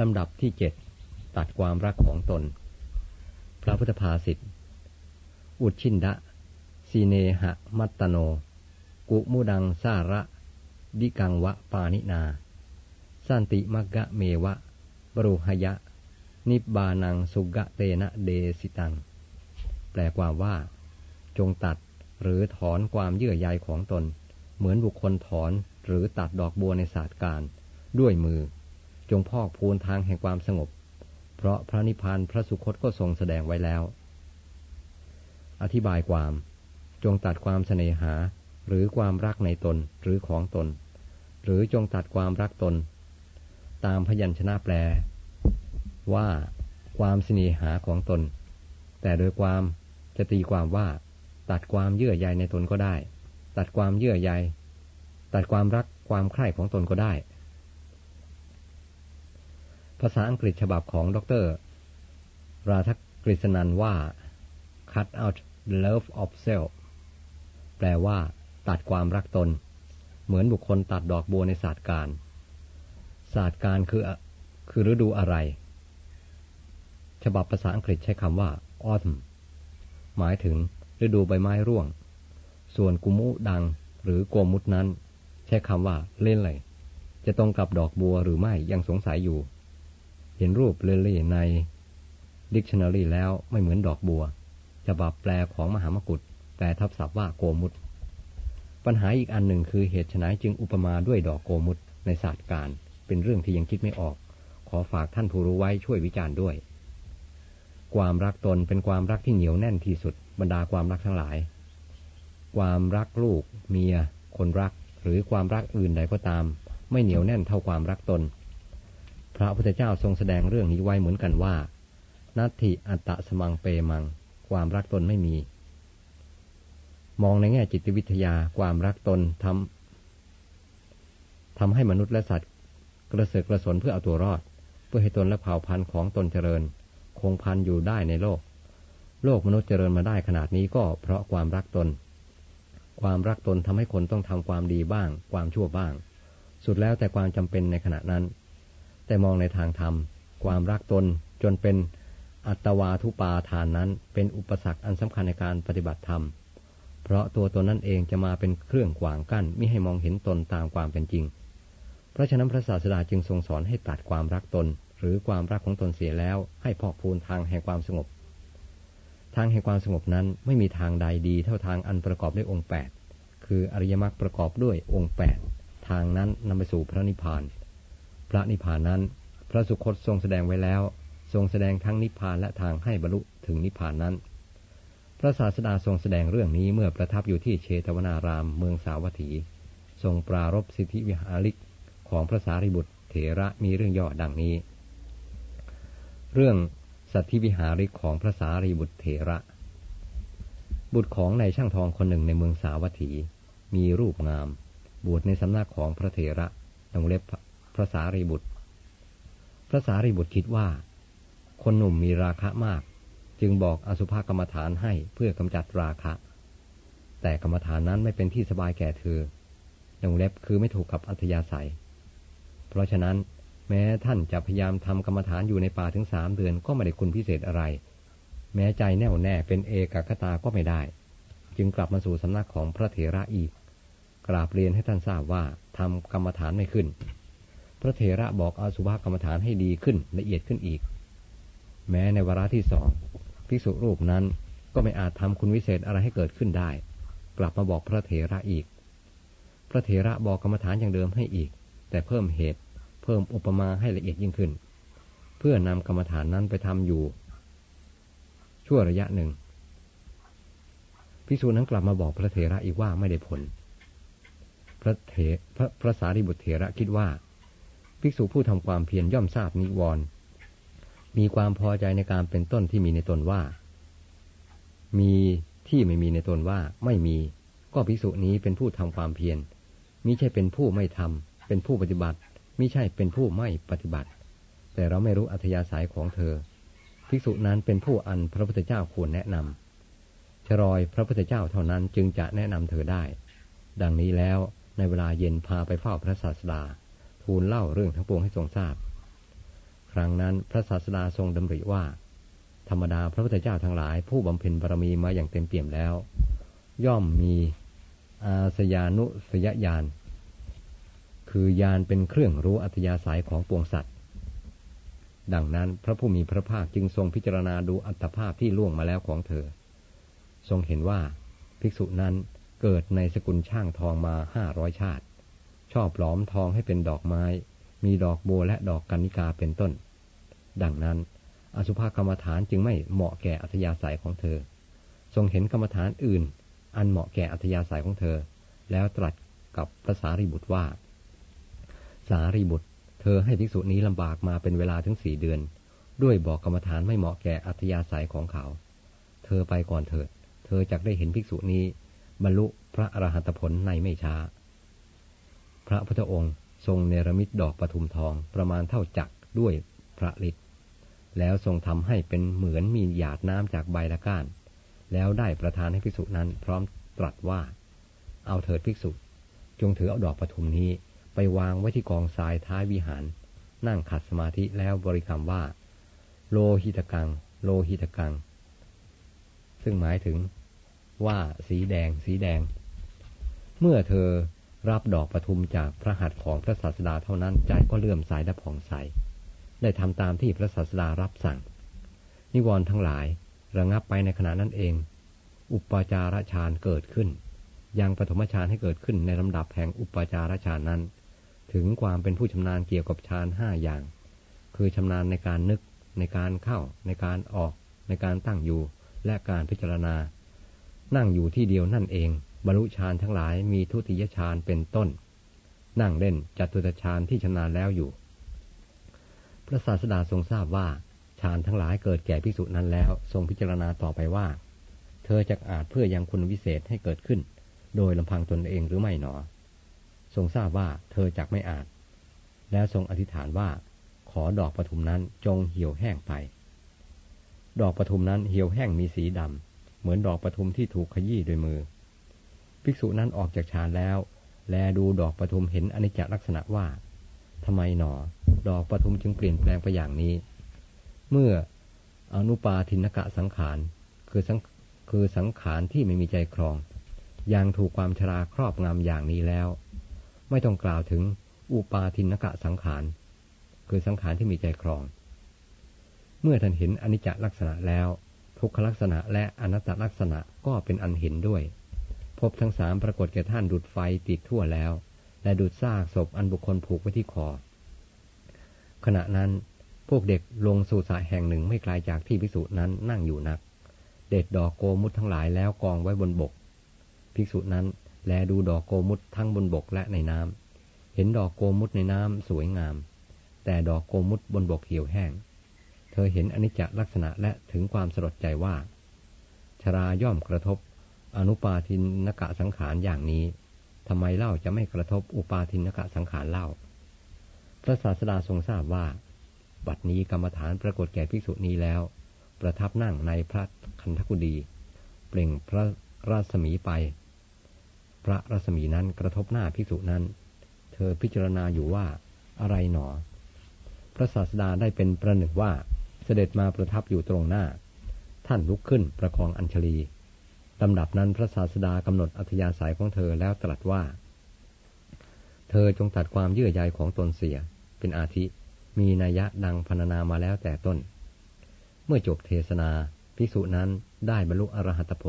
ลำดับที่เจ็ดตัดความรักของตน พระพุทธภาษิตอุชินดะสีเนหะมัตตโน กุมุดังสาระ ดิกังวะปานินา สันติมักะเมวะ บรุหยะ นิบบานังสุกะเตนะเดสิตัง แปลความว่า จงตัดหรือถอนความเยื่อใยของตน เหมือนบุคคลถอนหรือตัดดอกบัวในศาสตร์การ ด้วยมือ จงพอกพูนทางแห่งความสงบ เพราะพระนิพพานพระสุคตก็ทรงแสดงไว้แล้ว อธิบายความจงตัดความเสน่หาหรือความรักในตนหรือของตน หรือจงตัดความรักตน ตามพยัญชนะแปล ว่าความเสน่หาของตน แต่โดยความจะตีความว่า ตัดความเยื่อใยในตนก็ได้ ตัดความเยื่อใย ตัดความรักความใคร่ของตนก็ได้ ภาษาอังกฤษฉบับของดร ราธกฤษนันว่า cut out the love of self แปลว่า ตัดความรักตน เหมือนบุคคลตัดดอกบัวในศาสตร์การ ศาสตร์การคือคือฤดูอะไร ฉบับภาษาอังกฤษใช้คำว่า autumn หมายถึงฤดูใบไม้ร่วง ส่วนกุมุดังหรือโกมุดนั้น ใช้คำว่าเล่นเลยจะตรงกับดอกบัวหรือไม่ยังสงสัยอยู่ เห็นรูปเลลี่ใน Dictionary แล้วไม่เหมือนดอกบัวฉบับแปลของมหามกุฏแปลทับศัพท์ว่าโกมุดปัญหาอีกอันหนึ่งคือเหตุไฉนจึงอุปมาด้วยดอกโกมุดในศาสตร์การ เป็นเรื่องที่ยังคิดไม่ออก ขอฝากท่านผู้รู้ไว้ช่วยวิจารณ์ด้วย ความรักตนเป็นความรักที่เหนียวแน่นที่สุดบรรดาความรักทั้งหลาย ความรักลูก เมีย คนรัก หรือความรักอื่นใดก็ตาม ไม่เหนียวแน่นเท่าความรักตน พระพุทธเจ้าทรงแสดงเรื่องนี้ไว้เหมือนกันว่า นัตถิอัตตะสมังเปมัง ความรักตนไม่มี มองในแง่จิตวิทยาความรักตนทำทำให้มนุษย์และสัตว์ กระเสือกกระสนเพื่อเอาตัวรอด เพื่อให้ตนและเผ่าพันธุ์ของตนเจริญ คงพันอยู่ได้ในโลก โลกมนุษย์เจริญมาได้ขนาดนี้ก็เพราะความรักตน ความรักตนทำให้คนต้องทำความดีบ้าง ความชั่วบ้าง สุดแล้วแต่ความจำเป็นในขณะนั้น แต่มองในทางธรรม ความรักตนจนเป็นอัตวาทุปาทานนั้น เป็นอุปสรรคอันสำคัญในการปฏิบัติธรรม เพราะตัวตนนั่นเองจะมาเป็นเครื่องขวางกั้นไม่ให้มองเห็นตนตามความเป็นจริง เพราะฉะนั้นพระศาสดาจึงทรงสอนให้ตัดความรักตน หรือความรักของตนเสียแล้ว ให้พอกพูนทางแห่งความสงบ ทางแห่งความสงบนั้นไม่มีทางใดดีเท่าทางอันประกอบด้วยองค์แปดคืออริยมรรคประกอบด้วยองค์แปดทางนั้นนำไปสู่พระนิพพาน พระนิพพานนั้น พระสุคตทรงแสดงไว้แล้ว ทรงแสดงทั้งนิพพานและทางให้บรรลุถึงนิพพานนั้น พระศาสดาทรงแสดงเรื่องนี้เมื่อประทับอยู่ที่เชตวนารามเมืองสาวัตถี ทรงปรารบสิทธิวิหาริกของพระสารีบุตรเถระมีเรื่องย่อดังนี้ เรื่องสัตธิวิหาริกของพระสารีบุตรเถระ บุตรของนายช่างทองคนหนึ่งในเมืองสาวัตถี มีรูปงาม บวชในสำนักของพระเถระตรงเล็บพ ระสารีบุตร พระสารีบุตรคิดว่า คนหนุ่มมีราคะมาก จึงบอกอสุภกรรมฐานให้เพื่อกำจัดราคะ แต่กรรมฐานนั้นไม่เป็นที่สบายแก่เธอตรงเล็บคือไม่ถูกกับอัธยาศัย เพราะฉะนั้นแม้ท่านจะพยายามทำกรรมฐานอยู่ในป่าถึงสามเดือนก็ไม่ได้คุณพิเศษอะไร แม้ใจแน่วแน่เป็นเอกคตาก็ไม่ได้ จึงกลับมาสู่สำนักของพระเถระอีก กราบเรียนให้ท่านทราบว่าทำกรรมฐานไม่ขึ้น พระเถระบอกอาสุภกรรมฐานให้ดีขึ้นละเอียดขึ้นอีก แม้ในวาระที่สองภิกษุรูปนั้นก็ไม่อาจทำคุณวิเศษอะไรให้เกิดขึ้นได้ กลับมาบอกพระเถระอีก พระเถระบอกกรรมฐานอย่างเดิมให้อีก แต่เพิ่มเหตุ เพิ่มอุปมาให้ละเอียดยิ่งขึ้น เพื่อนำกรรมฐานนั้นไปทำอยู่ ชั่วระยะหนึ่งภิกษุนั้นกลับมาบอกพระเถระอีกว่าไม่ได้ผล พระเถพระพระสารีบุตรเถระคิดว่า ภิกษุผู้ทำความเพียรย่อมทราบนิวรณ์มีความพอใจในการเป็นต้นที่มีในตนว่า มีที่ไม่มีในตนว่าไม่มี ก็ภิกษุนี้เป็นผู้ทำความเพียรมิใช่เป็นผู้ไม่ทำเป็นผู้ปฏิบัติมิใช่เป็นผู้ไม่ปฏิบัติ แต่เราไม่รู้อัธยาศัยของเธอ ภิกษุนั้นเป็นผู้อันพระพุทธเจ้าควรแนะนำชรอยพระพุทธเจ้าเท่านั้นจึงจะแนะนำเธอได้ ดังนี้แล้วในเวลาเย็นพาไปเฝ้าพระศาสดา ทูลเล่าเรื่องทั้งปวงให้ทรงทราบ ครั้งนั้นพระศาสดาทรงดำริว่า ธรรมดาพระพุทธเจ้าทั้งหลาย ผู้บำเพ็ญบารมีมาอย่างเต็มเปี่ยมแล้ว ย่อมมีอาสยานุสยญาณคือยานเป็นเครื่องรู้อัธยาศัยของปวงสัตว์ ดังนั้นพระผู้มีพระภาคจึงทรงพิจารณาดูอัตภาพที่ล่วงมาแล้วของเธอ ทรงเห็นว่าภิกษุนั้นเกิดในสกุลช่างทองมาห้าร้อยชาติ อบหลอมทองให้เป็นดอกไม้ มีดอกบัวและดอกกัญญิกาเป็นต้น ดังนั้น อสุภกรรมฐานจึงไม่เหมาะแก่อัธยาศัยของเธอ ทรงเห็นกรรมฐานอื่น อันเหมาะแก่อัธยาศัยของเธอ แล้วตรัสกับพระสารีบุตรว่า สารีบุตร เธอให้ภิกษุนี้ลำบากมาเป็นเวลาถึงสี่เดือน ด้วยบอกกรรมฐานไม่เหมาะแก่อัธยาศัยของเขา เธอไปก่อนเถิด เธอจะได้เห็นภิกษุนี้บรรลุพระอรหันตผลในไม่ช้า พระพุทธองค์ทรงเนรมิตดอกปทุมทองประมาณเท่าจักด้วยพระฤทธิ์แล้วทรงทำให้เป็นเหมือนมีหยาดน้ำจากใบละก้าน แล้วได้ประทานให้ภิกษุนั้นพร้อมตรัสว่า เอาเถิดภิกษุ จงถือเอาดอกปทุมนี้ไปวางไว้ที่กองทรายท้ายวิหาร นั่งขัดสมาธิแล้วบริกรรมว่า โลหิตกัง โลหิตกัง ซึ่งหมายถึงว่าสีแดง สีแดง เมื่อเธอ รับดอกประทุมจากพระหัตถ์ของพระศาสดาเท่านั้นใจก็เลื่อมใสและผ่องใส ได้ทำตามที่พระศาสดารับสั่ง นิวรณ์ทั้งหลายระงับไปในขณะนั้นเอง อุปจารฌานเกิดขึ้น ยังปฐมฌานให้เกิดขึ้นในลำดับแห่งอุปจารฌานนั้น ถึงความเป็นผู้ชำนาญเกี่ยวกับฌานห้าอย่าง คือชำนาญในการนึกในการเข้า ในการออก ในการตั้งอยู่และการพิจารณา นั่งอยู่ที่เดียวนั่นเอง บรรลุฌานทั้งหลายมีทุติยฌานเป็นต้น นั่งเล่นจัตุตฌานที่ชำนาญแล้วอยู่ พระศาสดาทรงทราบว่าฌานทั้งหลายเกิดแก่ภิกษุนั้นแล้ว ทรงพิจารณาต่อไปว่า เธอจะอาจเพื่อยังคุณวิเศษให้เกิดขึ้น โดยลำพังตนเองหรือไม่หนอ ทรงทราบว่าเธอจักไม่อาจ แล้วทรงอธิษฐานว่า ขอดอกปทุมนั้นจงเหี่ยวแห้งไป ดอกปทุมนั้นเหี่ยวแห้งมีสีดำเหมือนดอกปทุมที่ถูกขยี้ด้วยมือ ภิกษุนั้นออกจากฌานแล้ว แลดูดอกปทุมเห็นอนิจจลักษณะว่าทำไมหนอ ดอกปทุมจึงเปลี่ยนแปลงไปอย่างนี้ เมื่ออนุปาทินกะสังขารคือสังคือสังขารที่ไม่มีใจครอง ยังถูกความชราครอบงำอย่างนี้แล้ว ไม่ต้องกล่าวถึงอุปาทินกะสังขาร คือสังขารที่มีใจครอง เมื่อท่านเห็นอนิจจลักษณะแล้ว ทุกขลักษณะและอนัตตลักษณะก็เป็นอันเห็นด้วย พบทั้งสามปรากฏแก่ท่านดูดไฟติดทั่วแล้ว และดูดซากศพอันบุคคลผูกไว้ที่คอ ขณะนั้นพวกเด็กลงสู่สายแห่งหนึ่งไม่ไกลาจากที่ภิกษุนั้นนั่งอยู่นัก เด็ดดอกโกมุตทั้งหลายแล้วกองไว้บนบก ภิกษุนั้นแลดูดอกโกมุตทั้งบนบกและในน้ำเห็นดอกโกมุตในน้ำสวยงาม แต่ดอกโกมุตบนบกเหี่ยวแห้ง เธอเห็นอนิจจลักษณะและถึงความสลดใจว่า ชราย่อมกระทบ อนุปาทินนกะสังขารอย่างนี้ทำไมเล่าจะไม่กระทบอุปาทินกะสังขารเล่า พระศาสดาทรงทราบว่า บัดนี้กรรมฐานปรากฏแก่ภิกษุนี้แล้ว ประทับนั่งในพระคันธกุดี เปล่งพระราศมีไป พระรัศมีนั้นกระทบหน้าภิกษุนั้น เธอพิจารณาอยู่ว่าอะไรหนอ พระศาสดาได้เป็นประหนึ่งว่าเสด็จมาประทับอยู่ตรงหน้า ท่านลุกขึ้นประคองอัญชลี ลำดับนั้นพระศาสดากำหนดอัธยาศัยของเธอแล้วตรัสว่า เธอจงตัดความเยื่อใยของตนเสีย เป็นอาทิ มีนัยยะดังพรรณนามาแล้วแต่ต้น เมื่อจบเทศนา ภิกษุนั้นได้บรรลุอรหัตผล